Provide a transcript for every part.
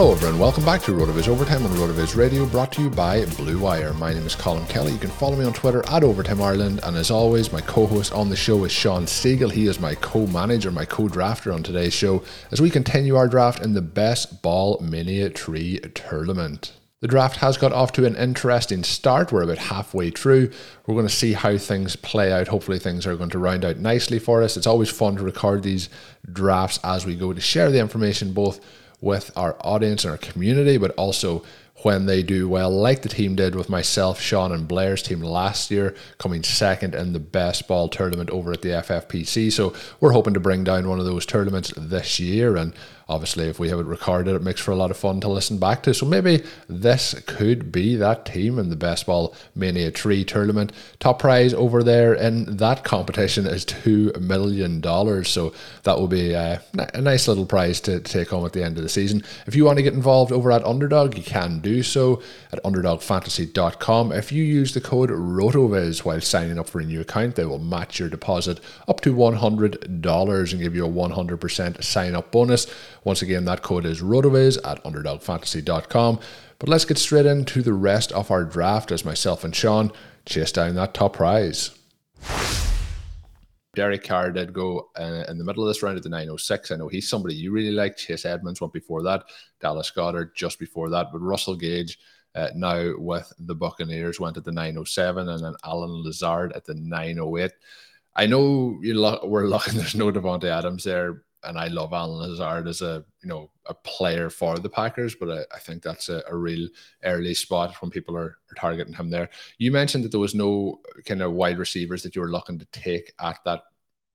Hello, everyone. Welcome back to RotoViz Overtime on RotoViz Radio, brought to you by Blue Wire. My name is Colin Kelly. You can follow me on Twitter at Overtime Ireland, and as always, my co-host on the show is Sean Siegel. He is my co-manager, my co-drafter on today's show as we continue our draft in the Best Ball Mania Tree Tournament. The draft has got off to an interesting start. We're about halfway through. We're going to see how things play out. Hopefully, things are going to round out nicely for us. It's always fun to record these drafts as we go to share the information both with our audience and our community, but also when they do well, like the team did with myself, Sean, and Blair's team last year, coming second in the best ball tournament over at the FFPC. So we're hoping to bring down one of those tournaments this year. And obviously, if we have it recorded, it makes for a lot of fun to listen back to. So maybe this could be that team in the best ball Mania Tree tournament. Top prize over there in that competition is $2 million. So that will be uh, a, a nice little prize to take home at the end of the season. If you want to get involved over at Underdog, you can do so at underdogfantasy.com. If you use the code ROTOVIZ while signing up for a new account, they will match your deposit up to $100 and give you a 100% sign up bonus. Once again, that code is ROTOVIZ at underdogfantasy.com. But let's get straight into the rest of our draft as myself and Sean chase down that top prize. Derek Carr did go uh, in the middle of this round at the 906. I know he's somebody you really like. Chase Edmonds went before that. Dallas Goedert just before that. But Russell Gage uh, now with the Buccaneers went at the 907 and then Allen Lazard at the 908. I know you lo- we're looking, there's no Davante Adams there. And I love Allen Lazard as a you know a player for the Packers, but I, I think that's a, a, real early spot when people are, are targeting him there. You mentioned that there was no kind of wide receivers that you were looking to take at that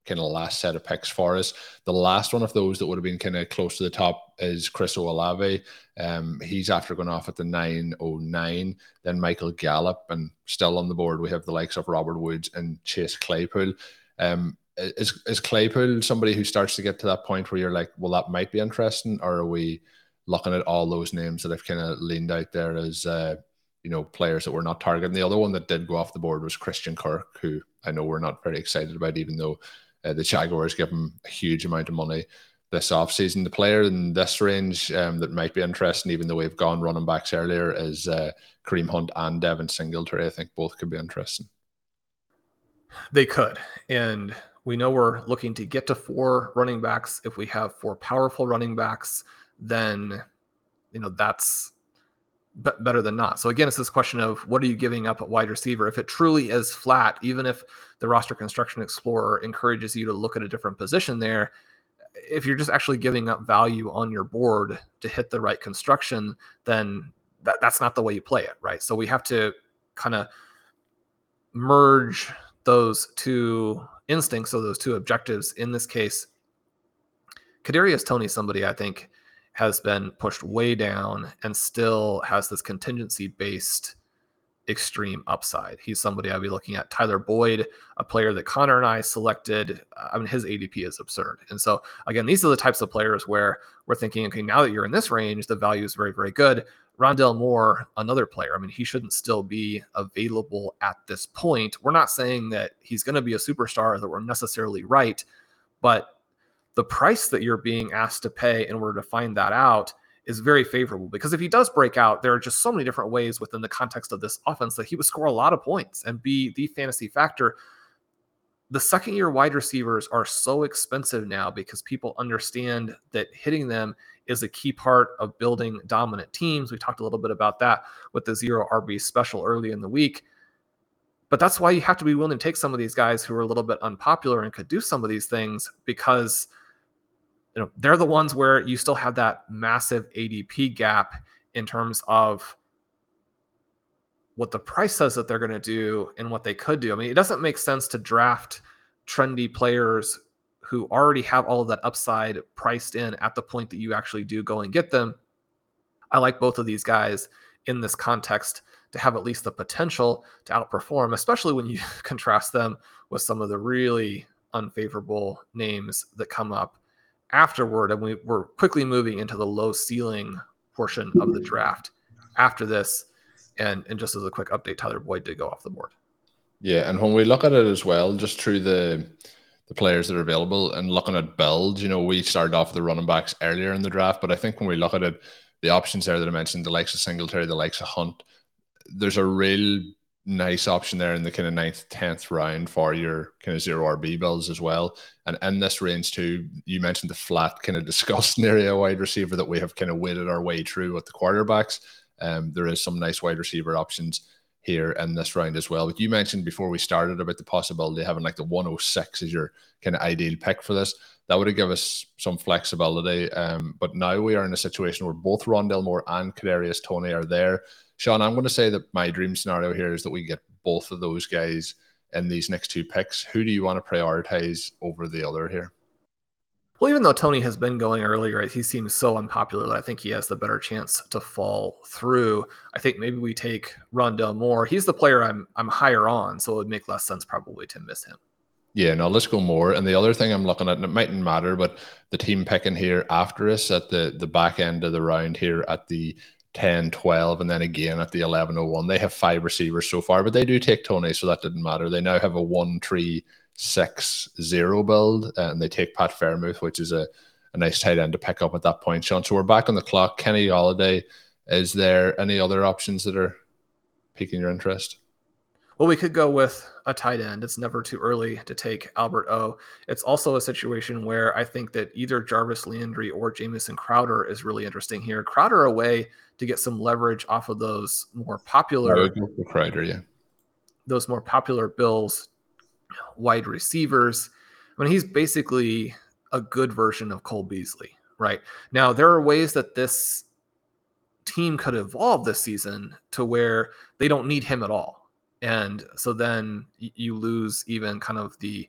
kind of last set of picks for us. The last one of those that would have been kind of close to the top is Chris Olave. Um, he's after going off at the 909. Then Michael Gallup, and still on the board, we have the likes of Robert Woods and Chase Claypool. Um, is is Claypool somebody who starts to get to that point where you're like, well, that might be interesting, or are we looking at all those names that have kind of leaned out there as uh, you know players that we're not targeting? The other one that did go off the board was Christian Kirk, who I know we're not very excited about, even though uh, the Jaguars give him a huge amount of money this offseason. The player in this range um, that might be interesting, even though we've gone running backs earlier, is uh, Kareem Hunt and Devin Singletary. I think both could be interesting. They could. And we know we're looking to get to four running backs. If we have four powerful running backs, then you know that's b- better than not. So again, it's this question of what are you giving up at wide receiver? If it truly is flat, even if the roster construction explorer encourages you to look at a different position there, if you're just actually giving up value on your board to hit the right construction, then that, that's not the way you play it, right? So we have to kind of merge those two instincts, so those two objectives. In this case, Kadarius Toney, somebody I think has been pushed way down and still has this contingency based extreme upside. He's somebody I'd be looking at. Tyler Boyd, a player that Connor and I selected. I mean, his ADP is absurd. And so, again, these are the types of players where we're thinking, okay, now that you're in this range, the value is very, very good. Rondale Moore, another player. I mean, he shouldn't still be available at this point. We're not saying that he's going to be a superstar, that we're necessarily right, but the price that you're being asked to pay in order to find that out is very favorable because if he does break out, there are just so many different ways within the context of this offense that he would score a lot of points and be the fantasy factor. The second year wide receivers are so expensive now because people understand that hitting them is a key part of building dominant teams. We talked a little bit about that with the zero RB special early in the week. But that's why you have to be willing to take some of these guys who are a little bit unpopular and could do some of these things because – you know they're the ones where you still have that massive ADP gap in terms of what the price says that they're going to do and what they could do. I mean, it doesn't make sense to draft trendy players who already have all of that upside priced in at the point that you actually do go and get them. I like both of these guys in this context to have at least the potential to outperform, especially when you contrast them with some of the really unfavorable names that come up afterward, and we, we're quickly moving into the low ceiling portion of the draft after this. And and just as a quick update, Tyler Boyd did go off the board. Yeah, and when we look at it as well, just through the the players that are available and looking at builds, you know, we started off the running backs earlier in the draft, but I think when we look at it, the options there that I mentioned, the likes of Singletary, the likes of Hunt, there's a real nice option there in the kind of ninth, tenth round for your kind of zero RB builds as well. And in this range too, you mentioned the flat kind of disgusting area wide receiver that we have kind of weighted our way through with the quarterbacks. Um, there is some nice wide receiver options here in this round as well. But you mentioned before we started about the possibility of having like the 106 as your kind of ideal pick for this. That would have given us some flexibility. Um, but now we are in a situation where both Rondale Moore and Kadarius Toney are there. Sean, I'm going to say that my dream scenario here is that we get both of those guys in these next two picks. Who do you want to prioritize over the other here? Well, even though Toney has been going earlier, he seems so unpopular that I think he has the better chance to fall through. I think maybe we take Rondale Moore. He's the player I'm I'm higher on, so it would make less sense probably to miss him. Yeah, no, let's go Moore. And the other thing I'm looking at, and it mightn't matter, but the team picking here after us at the the back end of the round here at the 10, 12, and then again at the 11 01. They have five receivers so far, but they do take Toney, so that didn't matter. They now have a 1 3 6 0 build, and they take Pat Freiermuth, which is a, a nice tight end to pick up at that point, Sean. So we're back on the clock. Kenny Golladay, is there any other options that are piquing your interest? Well, we could go with a tight end. It's never too early to take Albert O. It's also a situation where I think that either Jarvis Landry or Jamison Crowder is really interesting here. Crowder away to get some leverage off of those more popular yeah. Those more popular Bills wide receivers. I mean, he's basically a good version of Cole Beasley, right? Now, there are ways that this team could evolve this season to where they don't need him at all and so then you lose even kind of the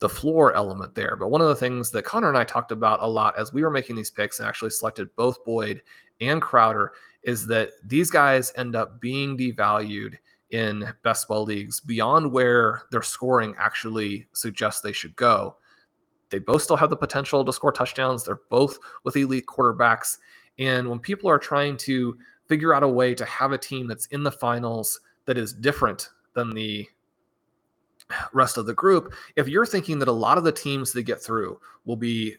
the floor element there. But one of the things that Connor and I talked about a lot as we were making these picks and actually selected both Boyd and Crowder is that these guys end up being devalued in best ball leagues beyond where their scoring actually suggests they should go. They both still have the potential to score touchdowns. They're both with elite quarterbacks. And when people are trying to figure out a way to have a team that's in the finals that is different than the rest of the group. If you're thinking that a lot of the teams that get through will be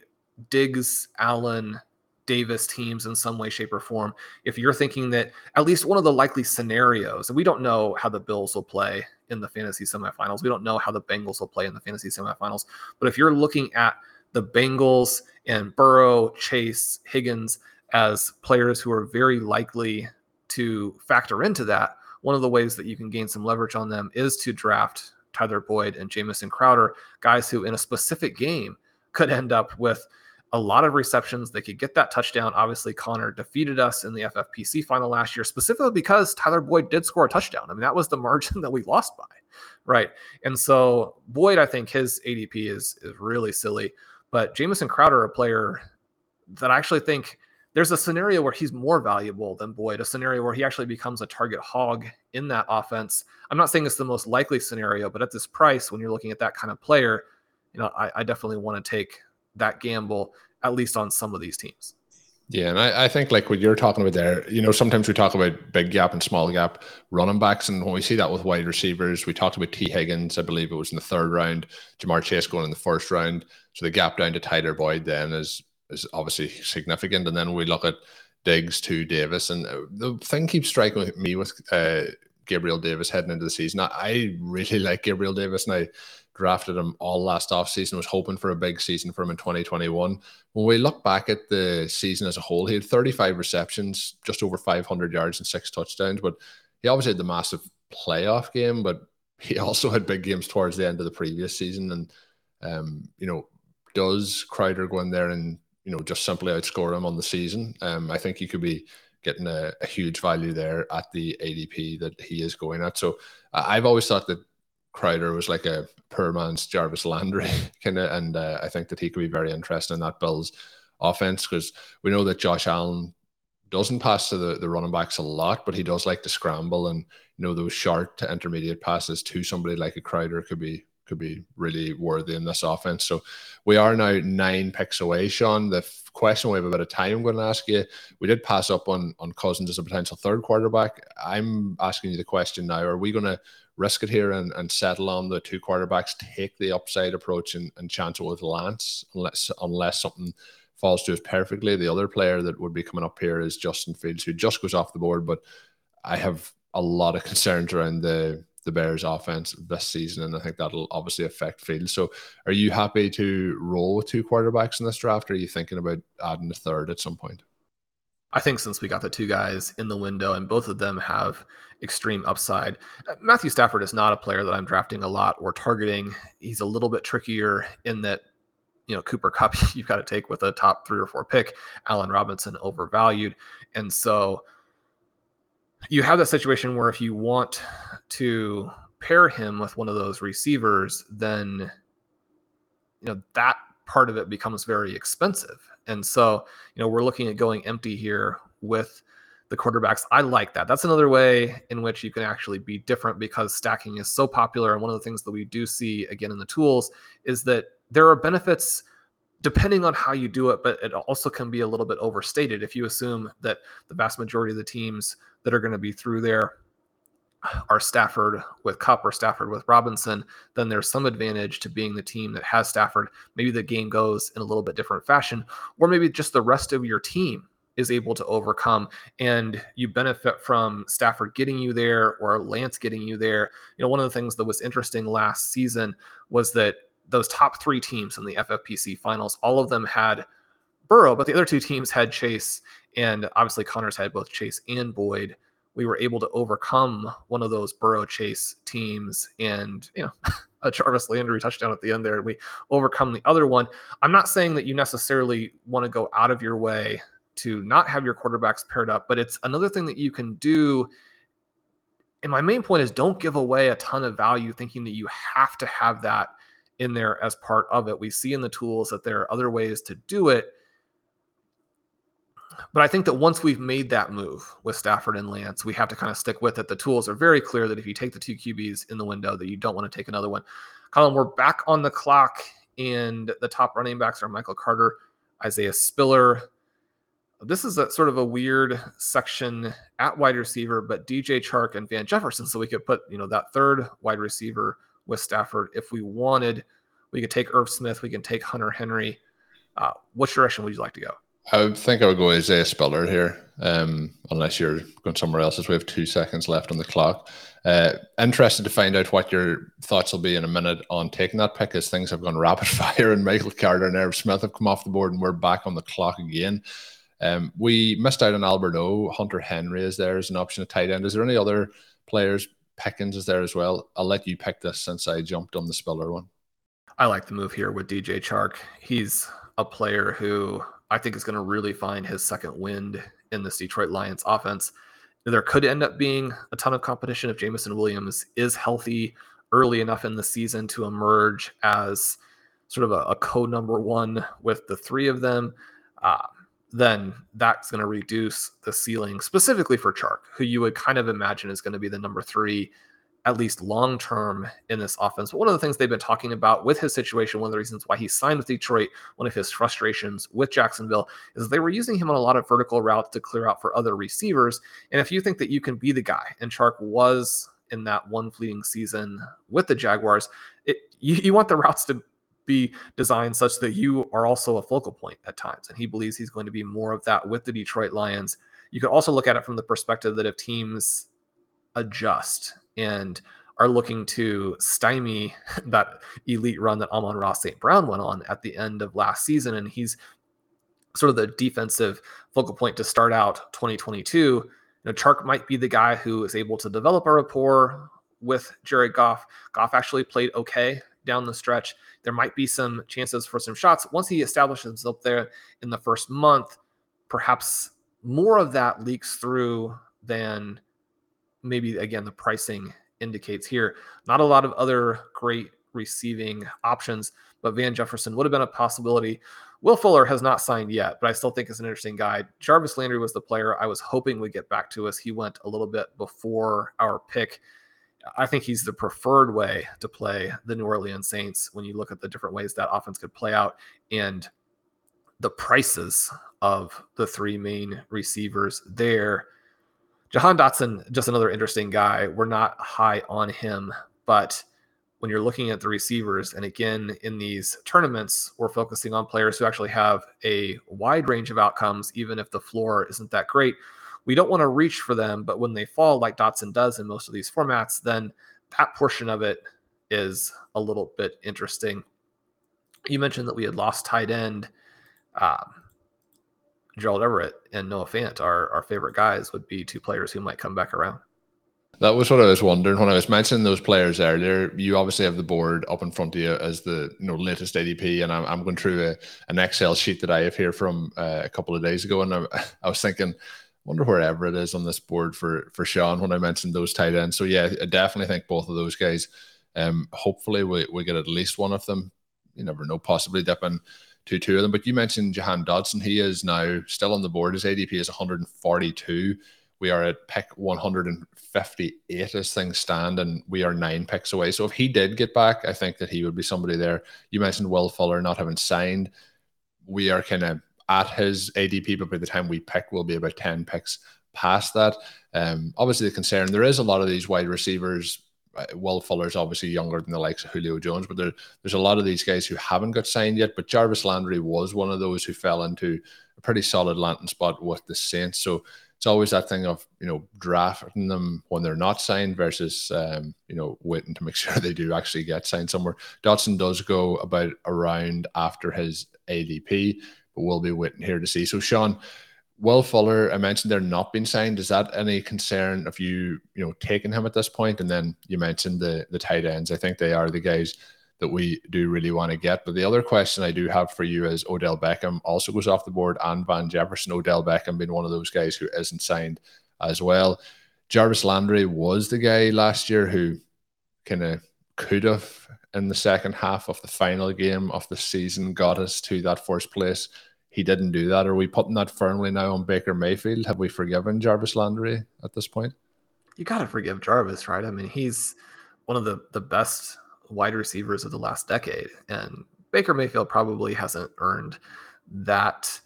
Diggs, Allen, Davis teams in some way, shape, or form, if you're thinking that at least one of the likely scenarios, and we don't know how the Bills will play in the fantasy semifinals, we don't know how the Bengals will play in the fantasy semifinals, but if you're looking at the Bengals and Burrow, Chase, Higgins as players who are very likely to factor into that, one of the ways that you can gain some leverage on them is to draft Tyler Boyd and Jamison Crowder, guys who in a specific game could end up with a lot of receptions. They could get that touchdown. Obviously, Connor defeated us in the FFPC final last year, specifically because Tyler Boyd did score a touchdown. I mean, that was the margin that we lost by, right? And so Boyd, I think his ADP is is really silly, but Jamison Crowder, a player that I actually think there's a scenario where he's more valuable than Boyd, a scenario where he actually becomes a target hog in that offense. I'm not saying it's the most likely scenario, but at this price, when you're looking at that kind of player, you know, I, I definitely want to take that gamble at least on some of these teams. Yeah, and I, I, think like what you're talking about there, you know, sometimes we talk about big gap and small gap running backs, and when we see that with wide receivers, we talked about T. Higgins, I believe it was in the third round, Ja'Marr Chase going in the first round. So the gap down to Tyler Boyd then is is obviously significant. And then we look at Diggs to Davis, and uh, the thing keeps striking me with uh, Gabriel Davis heading into the season. I really like Gabriel Davis, and I drafted him all last offseason, was hoping for a big season for him in 2021. When we look back at the season as a whole, he had 35 receptions, just over 500 yards, and six touchdowns. But he obviously had the massive playoff game, but he also had big games towards the end of the previous season. And, um, you know, does Crowder go in there and, you know, just simply outscore him on the season? Um, I think he could be getting a, a, huge value there at the ADP that he is going at. So uh, I've always thought that Crowder was like a poor man's Jarvis Landry kind of, and uh, I think that he could be very interesting in that Bills offense because we know that Josh Allen doesn't pass to the, the running backs a lot, but he does like to scramble and you know those short to intermediate passes to somebody like a Crowder could be could be really worthy in this offense. So we are now nine picks away, Sean. The f- question we have a bit of time I'm going to ask you. We did pass up on on Cousins as a potential third quarterback. I'm asking you the question now: Are we going to risk it here and, and settle on the two quarterbacks, take the upside approach and, and chance it with Lance, unless unless something falls to us perfectly. The other player that would be coming up here is Justin Fields, who just goes off the board, but I have a lot of concerns around the the Bears offense this season, and I think that'll obviously affect Fields. So, are you happy to roll with two quarterbacks in this draft? Or are you thinking about adding a third at some point? I think since we got the two guys in the window and both of them have extreme upside, uh, Matthew Stafford is not a player that I'm drafting a lot or targeting. He's a little bit trickier in that, you know, Cooper Kupp, you've got to take with a top three or four pick, Allen Robinson overvalued. And so you have that situation where if you want to pair him with one of those receivers, then, you know, that part of it becomes very expensive. And so, you know, we're looking at going empty here with the quarterbacks. I like that. That's another way in which you can actually be different because stacking is so popular. And one of the things that we do see again in the tools is that there are benefits depending on how you do it, but it also can be a little bit overstated if you assume that the vast majority of the teams that are going to be through there are Stafford with Kupp or Stafford with Robinson, then there's some advantage to being the team that has Stafford. Maybe the game goes in a little bit different fashion, or maybe just the rest of your team is able to overcome and you benefit from Stafford getting you there or Lance getting you there. You know, one of the things that was interesting last season was that those top three teams in the FFPC finals, all of them had Burrow, but the other two teams had Chase. And obviously, Connors had both Chase and Boyd we were able to overcome one of those Burrow Chase teams and, you know, a Jarvis Landry touchdown at the end there. and We overcome the other one. I'm not saying that you necessarily want to go out of your way to not have your quarterbacks paired up, but it's another thing that you can do. And my main point is don't give away a ton of value thinking that you have to have that in there as part of it. We see in the tools that there are other ways to do it but I think that once we've made that move with Stafford and Lance, we have to kind of stick with it. The tools are very clear that if you take the two QBs in the window, that you don't want to take another one. Colin, we're back on the clock, and the top running backs are Michael Carter, Isaiah Spiller. This is a sort of a weird section at wide receiver, but DJ Chark and Van Jefferson. So we could put, you know, that third wide receiver with Stafford if we wanted. We could take Irv Smith. We can take Hunter Henry. Uh, which direction would you like to go? I think I would go Isaiah Spiller here, um, unless you're going somewhere else. As we have two seconds left on the clock. Uh, interested to find out what your thoughts will be in a minute on taking that pick, as things have gone rapid fire, and Michael Carter and Irv Smith have come off the board, and we're back on the clock again. Um, we missed out on Albert O. Hunter Henry is there as an option at tight end. Is there any other players? Pickens is there as well. I'll let you pick this since I jumped on the Spiller one. I like the move here with DJ Chark. He's a player who I think is going to really find his second wind in this Detroit Lions offense. There could end up being a ton of competition if Jameson Williams is healthy early enough in the season to emerge as sort of a, a co number one with the three of them. Uh, then that's going to reduce the ceiling specifically for Chark, who you would kind of imagine is going to be the number three, at least long term in this offense. But one of the things they've been talking about with his situation, one of the reasons why he signed with Detroit, one of his frustrations with Jacksonville, is they were using him on a lot of vertical routes to clear out for other receivers. And if you think that you can be the guy, and Chark was in that one fleeting season with the Jaguars, it, you, you want the routes to be designed such that you are also a focal point at times. And he believes he's going to be more of that with the Detroit Lions. You can also look at it from the perspective that if teams adjust and are looking to stymie that elite run that Amon-Ra St. Brown went on at the end of last season, and he's sort of the defensive focal point to start out 2022. You know, Chark might be the guy who is able to develop a rapport with Jared Goff. Goff actually played okay down the stretch. There might be some chances for some shots. Once he establishes himself there in the first month, perhaps more of that leaks through than maybe, again, the pricing indicates here. Not a lot of other great receiving options, but Van Jefferson would have been a possibility. Will Fuller has not signed yet, but I still think it's an interesting guy. Jarvis Landry was the player I was hoping would get back to us. He went a little bit before our pick. I think he's the preferred way to play the New Orleans Saints when you look at the different ways that offense could play out and the prices of the three main receivers there. Jahan Dotson, just another interesting guy. We're not high on him, but when you're looking at the receivers, and again, in these tournaments, we're focusing on players who actually have a wide range of outcomes, even if the floor isn't that great we don't want to reach for them, but when they fall, like Dotson does in most of these formats, then that portion of it is a little bit interesting. You mentioned that we had lost tight end. Um, Gerald Everett and Noah Fant, our, our favorite guys, would be two players who might come back around. That was what I was wondering when I was mentioning those players earlier. You obviously have the board up in front of you as the you know latest ADP, and I'm, I'm going through a, an Excel sheet that I have here from uh, a couple of days ago, and I, I was thinking wonder wherever it is on this board for for Sean when I mentioned those tight ends. So yeah, I definitely think both of those guys. Um, hopefully we, we get at least one of them. You never know, possibly dipping to two of them. But you mentioned Jahan Dotson. He is now still on the board. His ADP is 142. We are at pick 158 as things stand, and we are nine picks away. So if he did get back, I think that he would be somebody there. You mentioned Will Fuller not having signed. We are kind of at his ADP, but by the time we pick, we'll be about 10 picks past that. Um, obviously, the concern there is a lot of these wide receivers. Uh, Will Fuller's obviously younger than the likes of Julio Jones, but there, there's a lot of these guys who haven't got signed yet. But Jarvis Landry was one of those who fell into a pretty solid landing spot with the Saints. So it's always that thing of you know drafting them when they're not signed versus um, you know waiting to make sure they do actually get signed somewhere. Dotson does go about around after his ADP we'll be waiting here to see. So, Sean, Will Fuller, I mentioned they're not being signed. Is that any concern of you, you know, taking him at this point? And then you mentioned the the tight ends. I think they are the guys that we do really want to get. But the other question I do have for you is Odell Beckham also goes off the board and Van Jefferson. Odell Beckham being one of those guys who isn't signed as well. Jarvis Landry was the guy last year who kind of could have in the second half of the final game of the season got us to that first place he didn't do that. Are we putting that firmly now on Baker Mayfield? Have we forgiven Jarvis Landry at this point? You got to forgive Jarvis, right? I mean, he's one of the the best wide receivers of the last decade, and Baker Mayfield probably hasn't earned that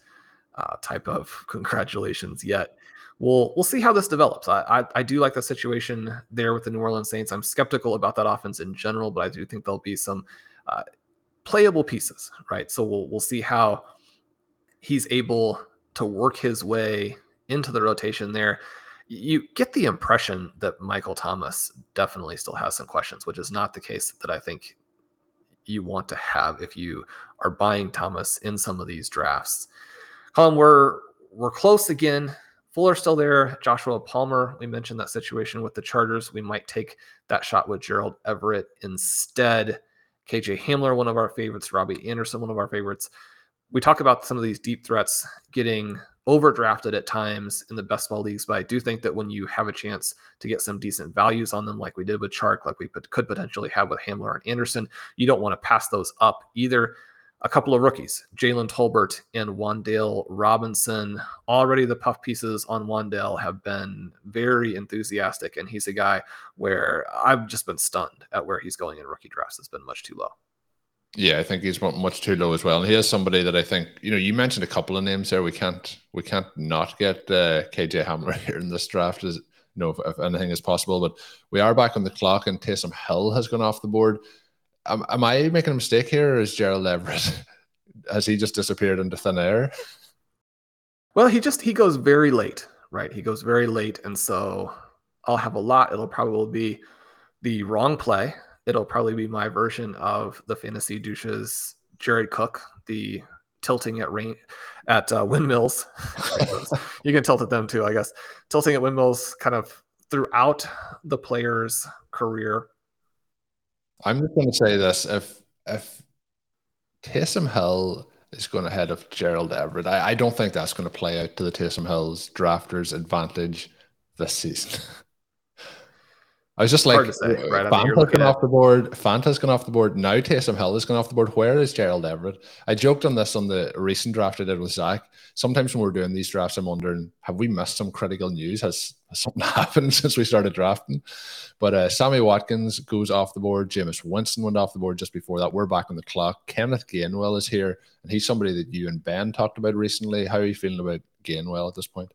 uh, type of congratulations yet. We'll we'll see how this develops. I, I, I do like the situation there with the New Orleans Saints. I'm skeptical about that offense in general, but I do think there'll be some uh, playable pieces, right? So we'll we'll see how he's able to work his way into the rotation there. You get the impression that Michael Thomas definitely still has some questions, which is not the case that I think you want to have if you are buying Thomas in some of these drafts. Colin, we're we're close again. Fuller still there. Joshua Palmer, we mentioned that situation with the Chargers. We might take that shot with Gerald Everett instead. KJ Hamler, one of our favorites. Robbie Anderson, one of our favorites we talk about some of these deep threats getting overdrafted at times in the best ball leagues, but I do think that when you have a chance to get some decent values on them, like we did with Chark, like we could potentially have with Hamler and Anderson, you don't want to pass those up either. a couple of rookies, Jalen Tolbert and Wan'Dale Robinson. Already the puff pieces on Wan'Dale have been very enthusiastic, and he's a guy where I've just been stunned at where he's going in rookie drafts. It's been much too low. Yeah, I think he's much too low as well. And he is somebody that I think you know. You mentioned a couple of names there. We can't we can't not get uh, KJ Hamler here in this draft. Is you know if, if, anything is possible, but we are back on the clock, and Taysom Hill has gone off the board am, am I making a mistake here, or is Gerald Everett has he just disappeared into thin air? Well, he just he goes very late, right? He goes very late, and so I'll have a lot. It'll probably be the wrong play. It'll probably be my version of the fantasy douches Jared Cook, the tilting at rain at uh, windmills. you can tilt at them too, I guess. Tilting at windmills kind of throughout the player's career I'm just going to say this: if if Taysom Hill is going ahead of Gerald Everett, I, I don't think that's going to play out to the Taysom Hill's drafters' advantage this season. I was just like, say, right? Fanta's gone off the board. Fanta's gone off the board. Now Taysom Hill has gone off the board. Where is Gerald Everett? I joked on this on the recent draft I did with Zach. Sometimes when we're doing these drafts, I'm wondering, have we missed some critical news? Has, has something happened since we started drafting? But uh, Sammy Watkins goes off the board. Jameis Winston went off the board just before that. We're back on the clock. Kenneth Gainwell is here, and he's somebody that you and Ben talked about recently. How are you feeling about Gainwell at this point?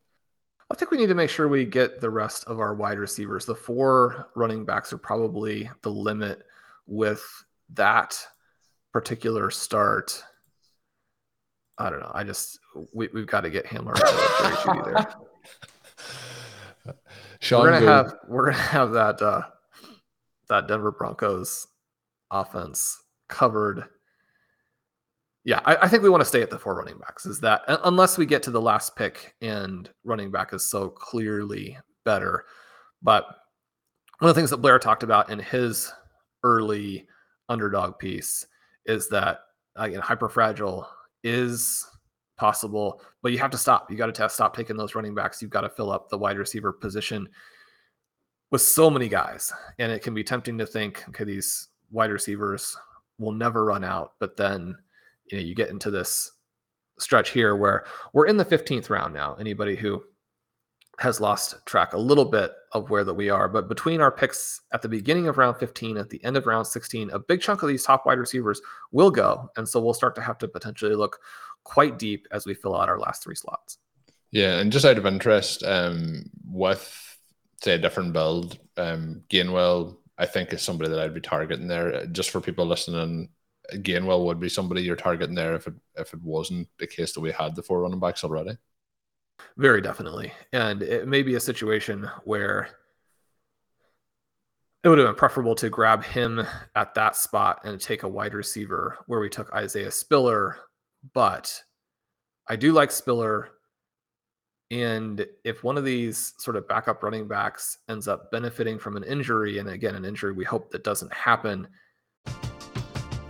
I think we need to make sure we get the rest of our wide receivers. The four running backs are probably the limit with that particular start. I don't know. I just we, we've got to get Hamler there. Sean we're gonna have we're gonna have that uh that Denver Broncos offense covered yeah, I, I, think we want to stay at the four running backs. Is that unless we get to the last pick and running back is so clearly better. But one of the things that Blair talked about in his early underdog piece is that again, hyper fragile is possible, but you have to stop. You got to stop taking those running backs. You've got to fill up the wide receiver position with so many guys, and it can be tempting to think, okay, these wide receivers will never run out, but then you know you get into this stretch here where we're in the 15th round now. Anybody who has lost track a little bit of where that we are, but between our picks at the beginning of round 15, at the end of round 16, a big chunk of these top wide receivers will go, and so we'll start to have to potentially look quite deep as we fill out our last three slots. Yeah, and just out of interest, um, with say a different build, um, Gainwell, I think is somebody that I'd be targeting there. Just for people listening Gainwell would be somebody you're targeting there if it if it wasn't the case that we had the four running backs already. Very definitely, and it may be a situation where it would have been preferable to grab him at that spot and take a wide receiver where we took Isaiah Spiller, but I do like Spiller. And if one of these sort of backup running backs ends up benefiting from an injury, and again, an injury we hope that doesn't happen,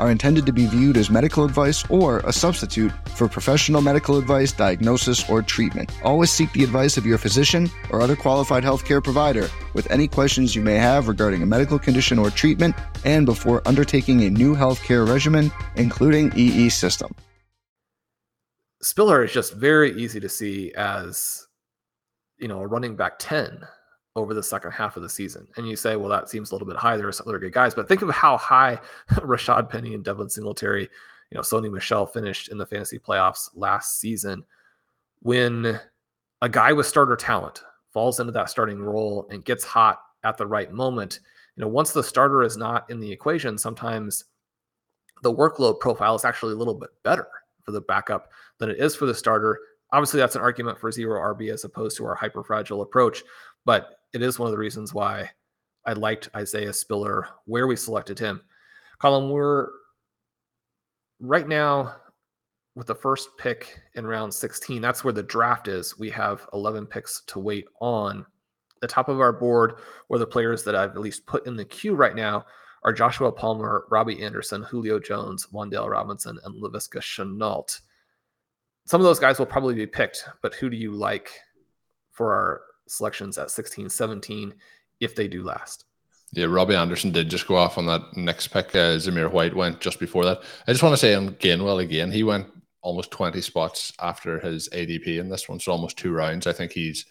are intended to be viewed as medical advice or a substitute for professional medical advice, diagnosis, or treatment. Always seek the advice of your physician or other qualified healthcare provider with any questions you may have regarding a medical condition or treatment and before undertaking a new healthcare regimen, including EE system. Spiller is just very easy to see as you know, a running back 10 over the second half of the season. And you say, well, that seems a little bit high. There are some other good guys, but think of how high Rashad Penny and Devin Singletary, you know, Sony Michel finished in the fantasy playoffs last season when a guy with starter talent falls into that starting role and gets hot at the right moment. You know, once the starter is not in the equation, sometimes the workload profile is actually a little bit better for the backup than it is for the starter. Obviously, that's an argument for zero RB as opposed to our hyper fragile approach, but it is one of the reasons why I liked Isaiah Spiller where we selected him. Colin, we're right now with the first pick in round 16. That's where the draft is. We have 11 picks to wait on. The top of our board, or the players that I've at least put in the queue right now, are Joshua Palmer, Robbie Anderson, Julio Jones, Wan'Dale Robinson, and Laviska Shenault some of those guys will probably be picked, but who do you like for our selections at 16, 17 if they do last? Yeah, Robbie Anderson did just go off on that next pick. Uh, Zamir White went just before that. I just want to say on Gainwell again, he went almost 20 spots after his ADP in this one, so almost two rounds. I think he's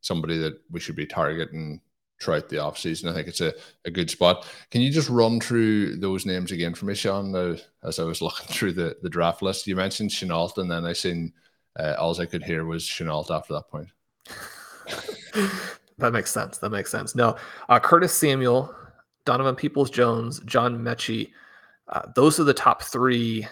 somebody that we should be targeting throughout the offseason. I think it's a, a good spot. Can you just run through those names again for me, Sean? Uh, as I was looking through the, the draft list, you mentioned Shenault, and then I seen uh, all I could hear was Shenault after that point. that makes sense. That makes sense. No, uh, Curtis Samuel, Donovan Peoples Jones, John Metchie. Uh, those are the top three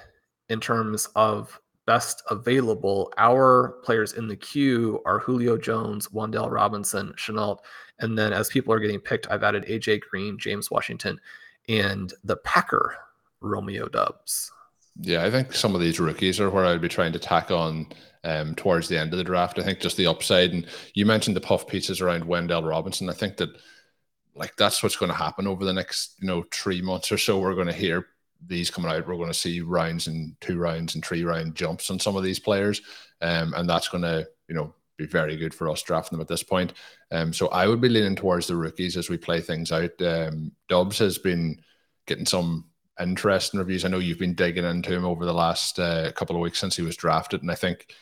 in terms of best available. Our players in the queue are Julio Jones, Wan'Dale Robinson, Shenault, and then as people are getting picked, I've added AJ Green, James Washington, and the Packer Romeo Doubs. Yeah, I think some of these rookies are where I'd be trying to tack on um, towards the end of the draft. I think just the upside, and you mentioned the puff pieces around Wan'Dale Robinson. I think that like that's what's going to happen over the next you know three months or so. We're going to hear these coming out, we're going to see rounds and two rounds and three round jumps on some of these players, um, and that's going to you know be very good for us drafting them at this point. Um, so I would be leaning towards the rookies as we play things out. Um, Doubs has been getting some interesting reviews. I know you've been digging into him over the last uh, couple of weeks since he was drafted, and I think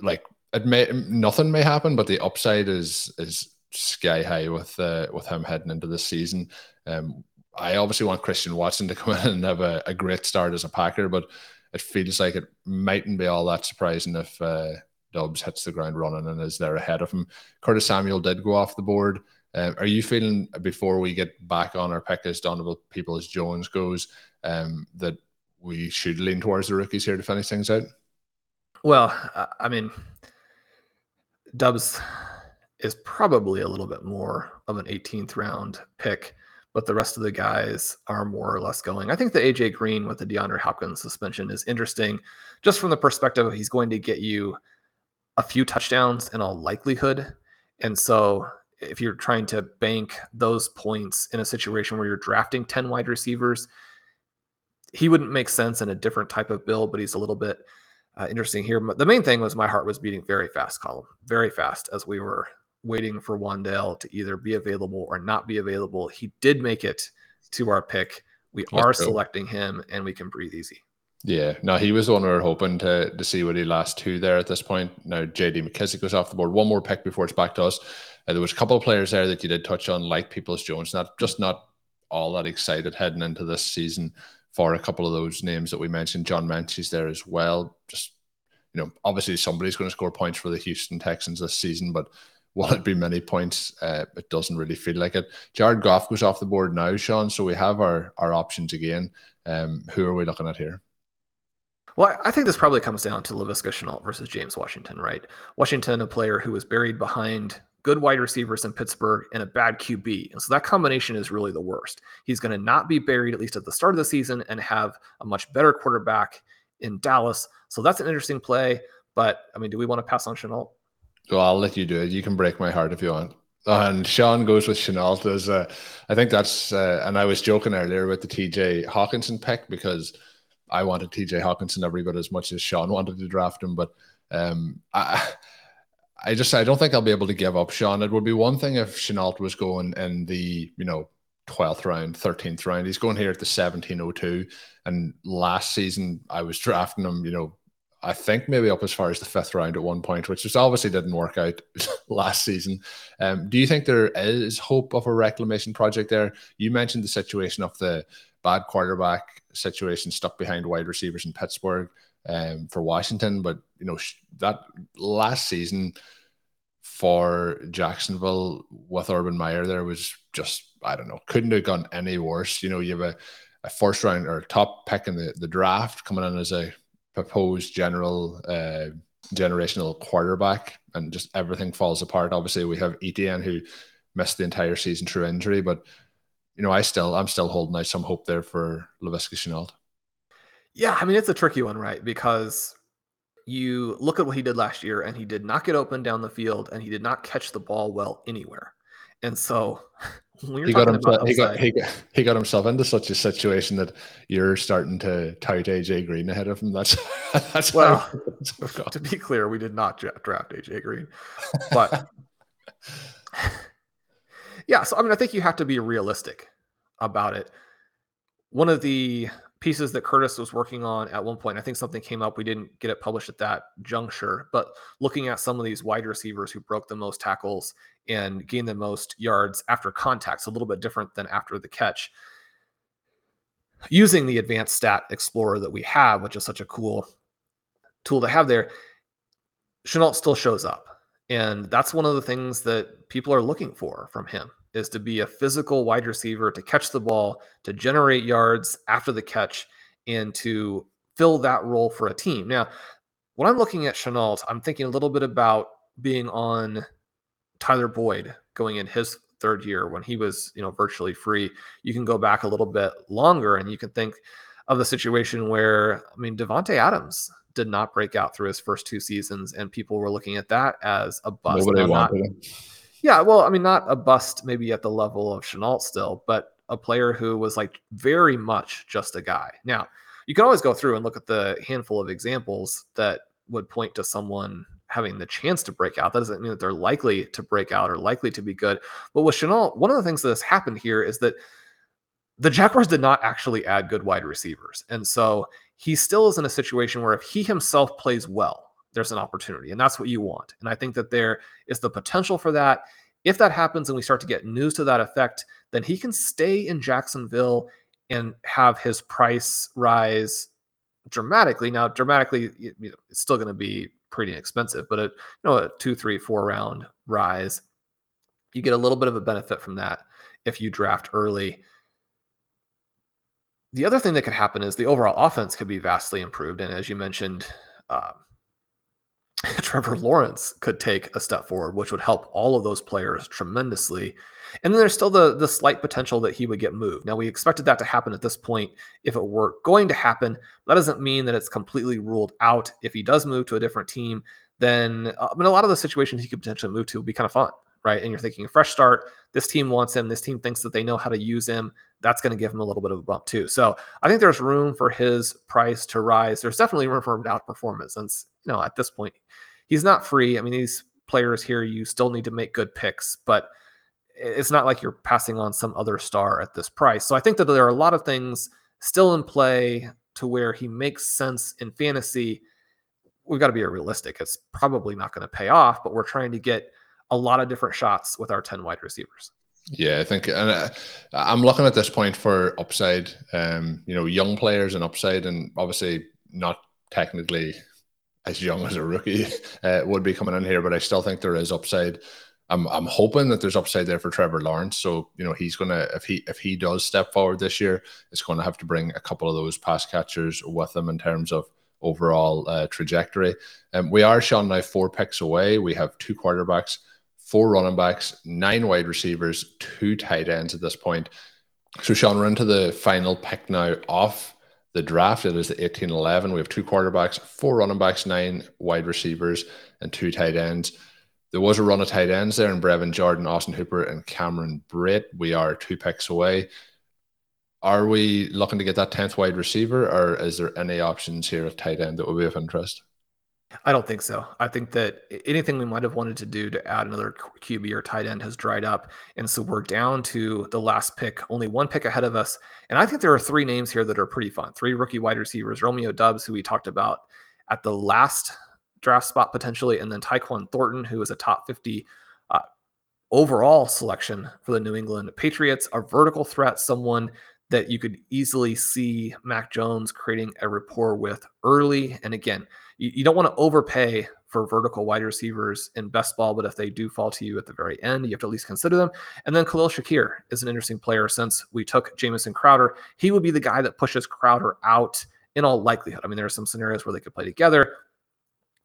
like it may nothing may happen, but the upside is is sky high with uh, with him heading into this season. Um, I obviously want Christian Watson to come in and have a, a, great start as a Packer, but it feels like it mightn't be all that surprising if uh, Doubs hits the ground running and is there ahead of him. Curtis Samuel did go off the board. Uh, are you feeling before we get back on our pick as Donovan Peoples Jones goes um, that we should lean towards the rookies here to finish things out? Well, I mean, Doubs is probably a little bit more of an 18th round pick but the rest of the guys are more or less going. I think the AJ Green with the DeAndre Hopkins suspension is interesting, just from the perspective of he's going to get you a few touchdowns in all likelihood. And so if you're trying to bank those points in a situation where you're drafting 10 wide receivers, he wouldn't make sense in a different type of build, but he's a little bit uh, interesting here. The main thing was my heart was beating very fast, Colin, very fast as we were waiting for Wan'Dale to either be available or not be available. He did make it to our pick. We are selecting him and we can breathe easy. Yeah, no, he was the one we were hoping to to see what he last two there at this point. Now JD McKissic goes off the board. One more pick before it's back to us. Uh, there was a couple of players there that you did touch on, like Peoples Jones. Not just not all that excited heading into this season for a couple of those names that we mentioned. John Metchie's there as well. Just you know, obviously somebody's going to score points for the Houston Texans this season, but will it be many points? Uh, it doesn't really feel like it. Jared Goff goes off the board now, Sean. So we have our our options again. Um, who are we looking at here? Well, I think this probably comes down to Laviska Shenault versus James Washington, right? Washington, a player who was buried behind good wide receivers in Pittsburgh and a bad QB. And so that combination is really the worst. He's going to not be buried, at least at the start of the season, and have a much better quarterback in Dallas. So that's an interesting play. But I mean, do we want to pass on Shenault? Well, I'll let you do it. You can break my heart if you want. And Sean goes with Shenault as uh, I think that's, uh, and I was joking earlier with the TJ Hockenson pick because I wanted TJ Hockenson every bit as much as Sean wanted to draft him. But um, I, I just, I don't think I'll be able to give up Sean. It would be one thing if Shenault was going in the, you know, 12th round, 13th round. He's going here at the 1702. And last season, I was drafting him, you know, I think maybe up as far as the fifth round at one point, which just obviously didn't work out last season. Um, do you think there is hope of a reclamation project there? You mentioned the situation of the bad quarterback situation stuck behind wide receivers in Pittsburgh um, for Washington, but you know that last season for Jacksonville with Urban Meyer there was just I don't know couldn't have gone any worse. You know you have a, a first round or top pick in the, the draft coming in as a proposed general uh, generational quarterback, and just everything falls apart. Obviously, we have Etienne who missed the entire season through injury, but you know, I still I'm still holding out some hope there for Laviska Shenault. Yeah, I mean it's a tricky one, right? Because you look at what he did last year, and he did not get open down the field, and he did not catch the ball well anywhere. And so he got, himself, he, got, he, got, he got himself into such a situation that you're starting to tout AJ Green ahead of him. That's that's well. to be clear, we did not draft AJ Green, but yeah. So I mean, I think you have to be realistic about it. One of the pieces that Curtis was working on at one point. I think something came up. We didn't get it published at that juncture, but looking at some of these wide receivers who broke the most tackles and gained the most yards after contact, so a little bit different than after the catch. Using the advanced stat explorer that we have, which is such a cool tool to have there, Shenault still shows up. And that's one of the things that people are looking for from him is to be a physical wide receiver, to catch the ball, to generate yards after the catch, and to fill that role for a team. Now, when I'm looking at Shenault, I'm thinking a little bit about being on Tyler Boyd going in his third year when he was, you know, virtually free. You can go back a little bit longer and you can think of the situation where, I mean, Davante Adams did not break out through his first two seasons, and people were looking at that as a bust. Nobody wanted him. Yeah, well, I mean, not a bust maybe at the level of Shenault still, but a player who was like very much just a guy. Now, you can always go through and look at the handful of examples that would point to someone having the chance to break out. That doesn't mean that they're likely to break out or likely to be good. But with Shenault, one of the things that has happened here is that the Jaguars did not actually add good wide receivers. And so he still is in a situation where if he himself plays well, there's an opportunity. And that's what you want. And I think that there is the potential for that. If that happens and we start to get news to that effect, then he can stay in Jacksonville and have his price rise dramatically. Now, dramatically, it's still going to be pretty expensive, but a you know a two, three, four round rise, you get a little bit of a benefit from that if you draft early. The other thing that could happen is the overall offense could be vastly improved, and as you mentioned, um, Trevor Lawrence could take a step forward, which would help all of those players tremendously. And then there's still the the slight potential that he would get moved. Now we expected that to happen at this point if it were going to happen. That doesn't mean that it's completely ruled out. If he does move to a different team, then uh, I mean a lot of the situations he could potentially move to would be kind of fun, right? And you're thinking fresh start. This team wants him. This team thinks that they know how to use him. That's going to give him a little bit of a bump too. So I think there's room for his price to rise. There's definitely room for him to outperform it since you know at this point he's not free. I mean, these players here, you still need to make good picks, but it's not like you're passing on some other star at this price. So I think that there are a lot of things still in play to where he makes sense in fantasy. We've got to be realistic. It's probably not going to pay off, but we're trying to get a lot of different shots with our 10 wide receivers. Yeah, I think, and uh, I'm looking at this point for upside. Um, you know, young players and upside, and obviously not technically as young as a rookie uh, would be coming in here, but I still think there is upside. I'm I'm hoping that there's upside there for Trevor Lawrence. So you know he's gonna if he if he does step forward this year, it's going to have to bring a couple of those pass catchers with him in terms of overall uh, trajectory. And um, we are Sean now four picks away. We have two quarterbacks, four running backs, nine wide receivers, two tight ends at this point. So Sean, we're into the final pick now off the draft. It is the 18 11. We have two quarterbacks, four running backs, nine wide receivers, and two tight ends. There was a run of tight ends there in Brevin Jordan, Austin Hooper, and Cameron Brate. We are two picks away. Are we looking to get that 10th wide receiver, or is there any options here at tight end that would be of interest? I don't think so. I think that anything we might have wanted to do to add another QB or tight end has dried up. And so we're down to the last pick, only one pick ahead of us. And I think there are three names here that are pretty fun. Three rookie wide receivers Romeo Doubs, who we talked about at the last draft spot potentially, and then Tyquan Thornton, who is a top 50 uh, overall selection for the New England Patriots, a vertical threat, someone that you could easily see Mac Jones creating a rapport with early. And again, you, you don't want to overpay for vertical wide receivers in best ball, but if they do fall to you at the very end, you have to at least consider them. And then Khalil Shakir is an interesting player since we took Jamison Crowder. He would be the guy that pushes Crowder out in all likelihood. I mean, there are some scenarios where they could play together.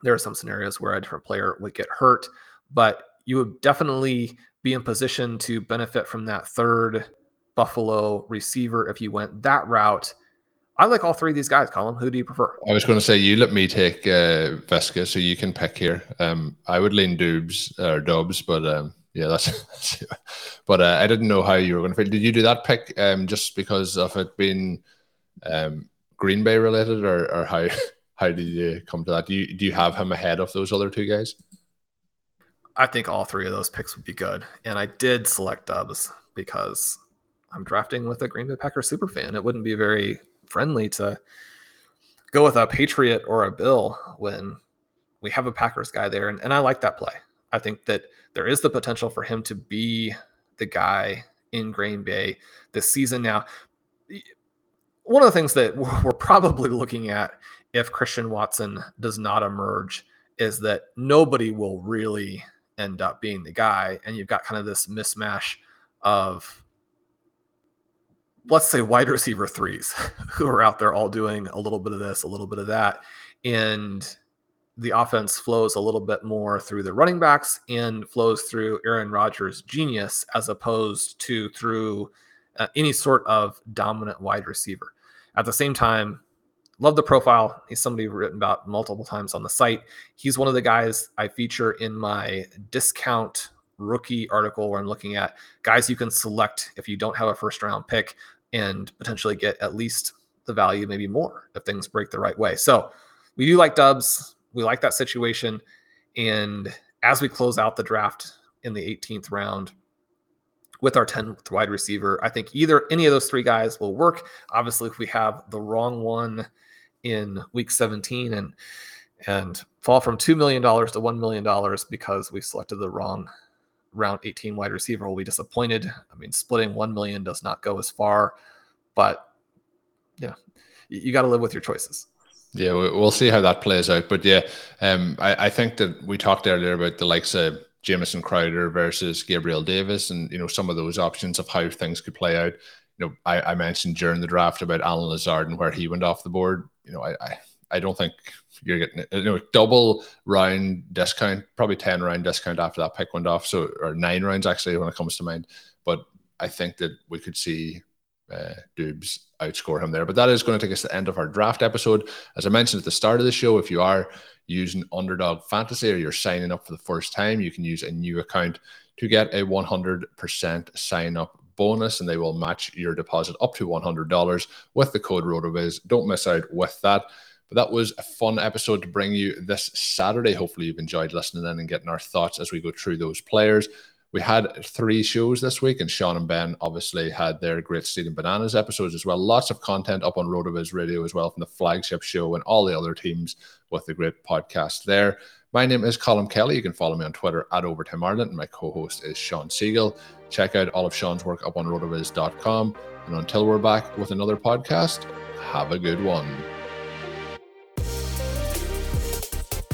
There are some scenarios where a different player would get hurt, but you would definitely be in position to benefit from that third Buffalo receiver if you went that route. I like all three of these guys, Colin. Who do you prefer? I was going to say you let me take uh, Viska, so you can pick here. Um, I would lean Dubes or Dubs, but um, yeah, that's. but uh, I didn't know how you were going to feel. Did you do that pick um, just because of it being um, Green Bay related, or, or how? How did you come to that? Do you do you have him ahead of those other two guys? I think all three of those picks would be good, and I did select Doubs because I'm drafting with a Green Bay Packers super fan. It wouldn't be very friendly to go with a Patriot or a Bill when we have a Packers guy there, and, and I like that play. I think that there is the potential for him to be the guy in Green Bay this season. Now, one of the things that we're probably looking at if Christian Watson does not emerge is that nobody will really end up being the guy. And you've got kind of this mismatch of, let's say, wide receiver threes who are out there all doing a little bit of this, a little bit of that. And the offense flows a little bit more through the running backs and flows through Aaron Rodgers' genius as opposed to through uh, any sort of dominant wide receiver. At the same time, love the profile. He's somebody written about multiple times on the site. He's one of the guys I feature in my discount rookie article where I'm looking at guys you can select if you don't have a first round pick and potentially get at least the value, maybe more if things break the right way. So we do like Doubs. We like that situation. And as we close out the draft in the 18th round, with our 10th wide receiver. I think either any of those three guys will work. Obviously, if we have the wrong one in week 17 and and fall from $2 million to $1 million because we selected the wrong round 18 wide receiver will be disappointed. I mean, splitting 1 million does not go as far, but yeah, you, you got to live with your choices. Yeah, we'll see how that plays out. But yeah, um, I, I think that we talked earlier about the likes of Jamison Crowder versus Gabriel Davis, and you know some of those options of how things could play out. You know, I, I mentioned during the draft about Allen Lazard and where he went off the board. You know, I, I, I don't think you're getting you know double round discount, probably ten round discount after that pick went off. So or nine rounds actually when it comes to mind. But I think that we could see uh, Dubes outscore him there. But that is going to take us to the end of our draft episode. As I mentioned at the start of the show, if you are using Underdog Fantasy or you're signing up for the first time, you can use a new account to get a 100% sign up bonus and they will match your deposit up to $100 with the code RotoViz. Don't miss out with that. But that was a fun episode to bring you this Saturday. Hopefully, you've enjoyed listening in and getting our thoughts as we go through those players. We had three shows this week, and Sean and Ben obviously had their Great Stealing Bananas episodes as well. Lots of content up on RotoViz Radio as well from the flagship show and all the other teams with the great podcast there. My name is Colin Kelly. You can follow me on Twitter at Overtime Ireland, and my co host is Sean Siegel. Check out all of Sean's work up on rotoviz.com. And until we're back with another podcast, have a good one.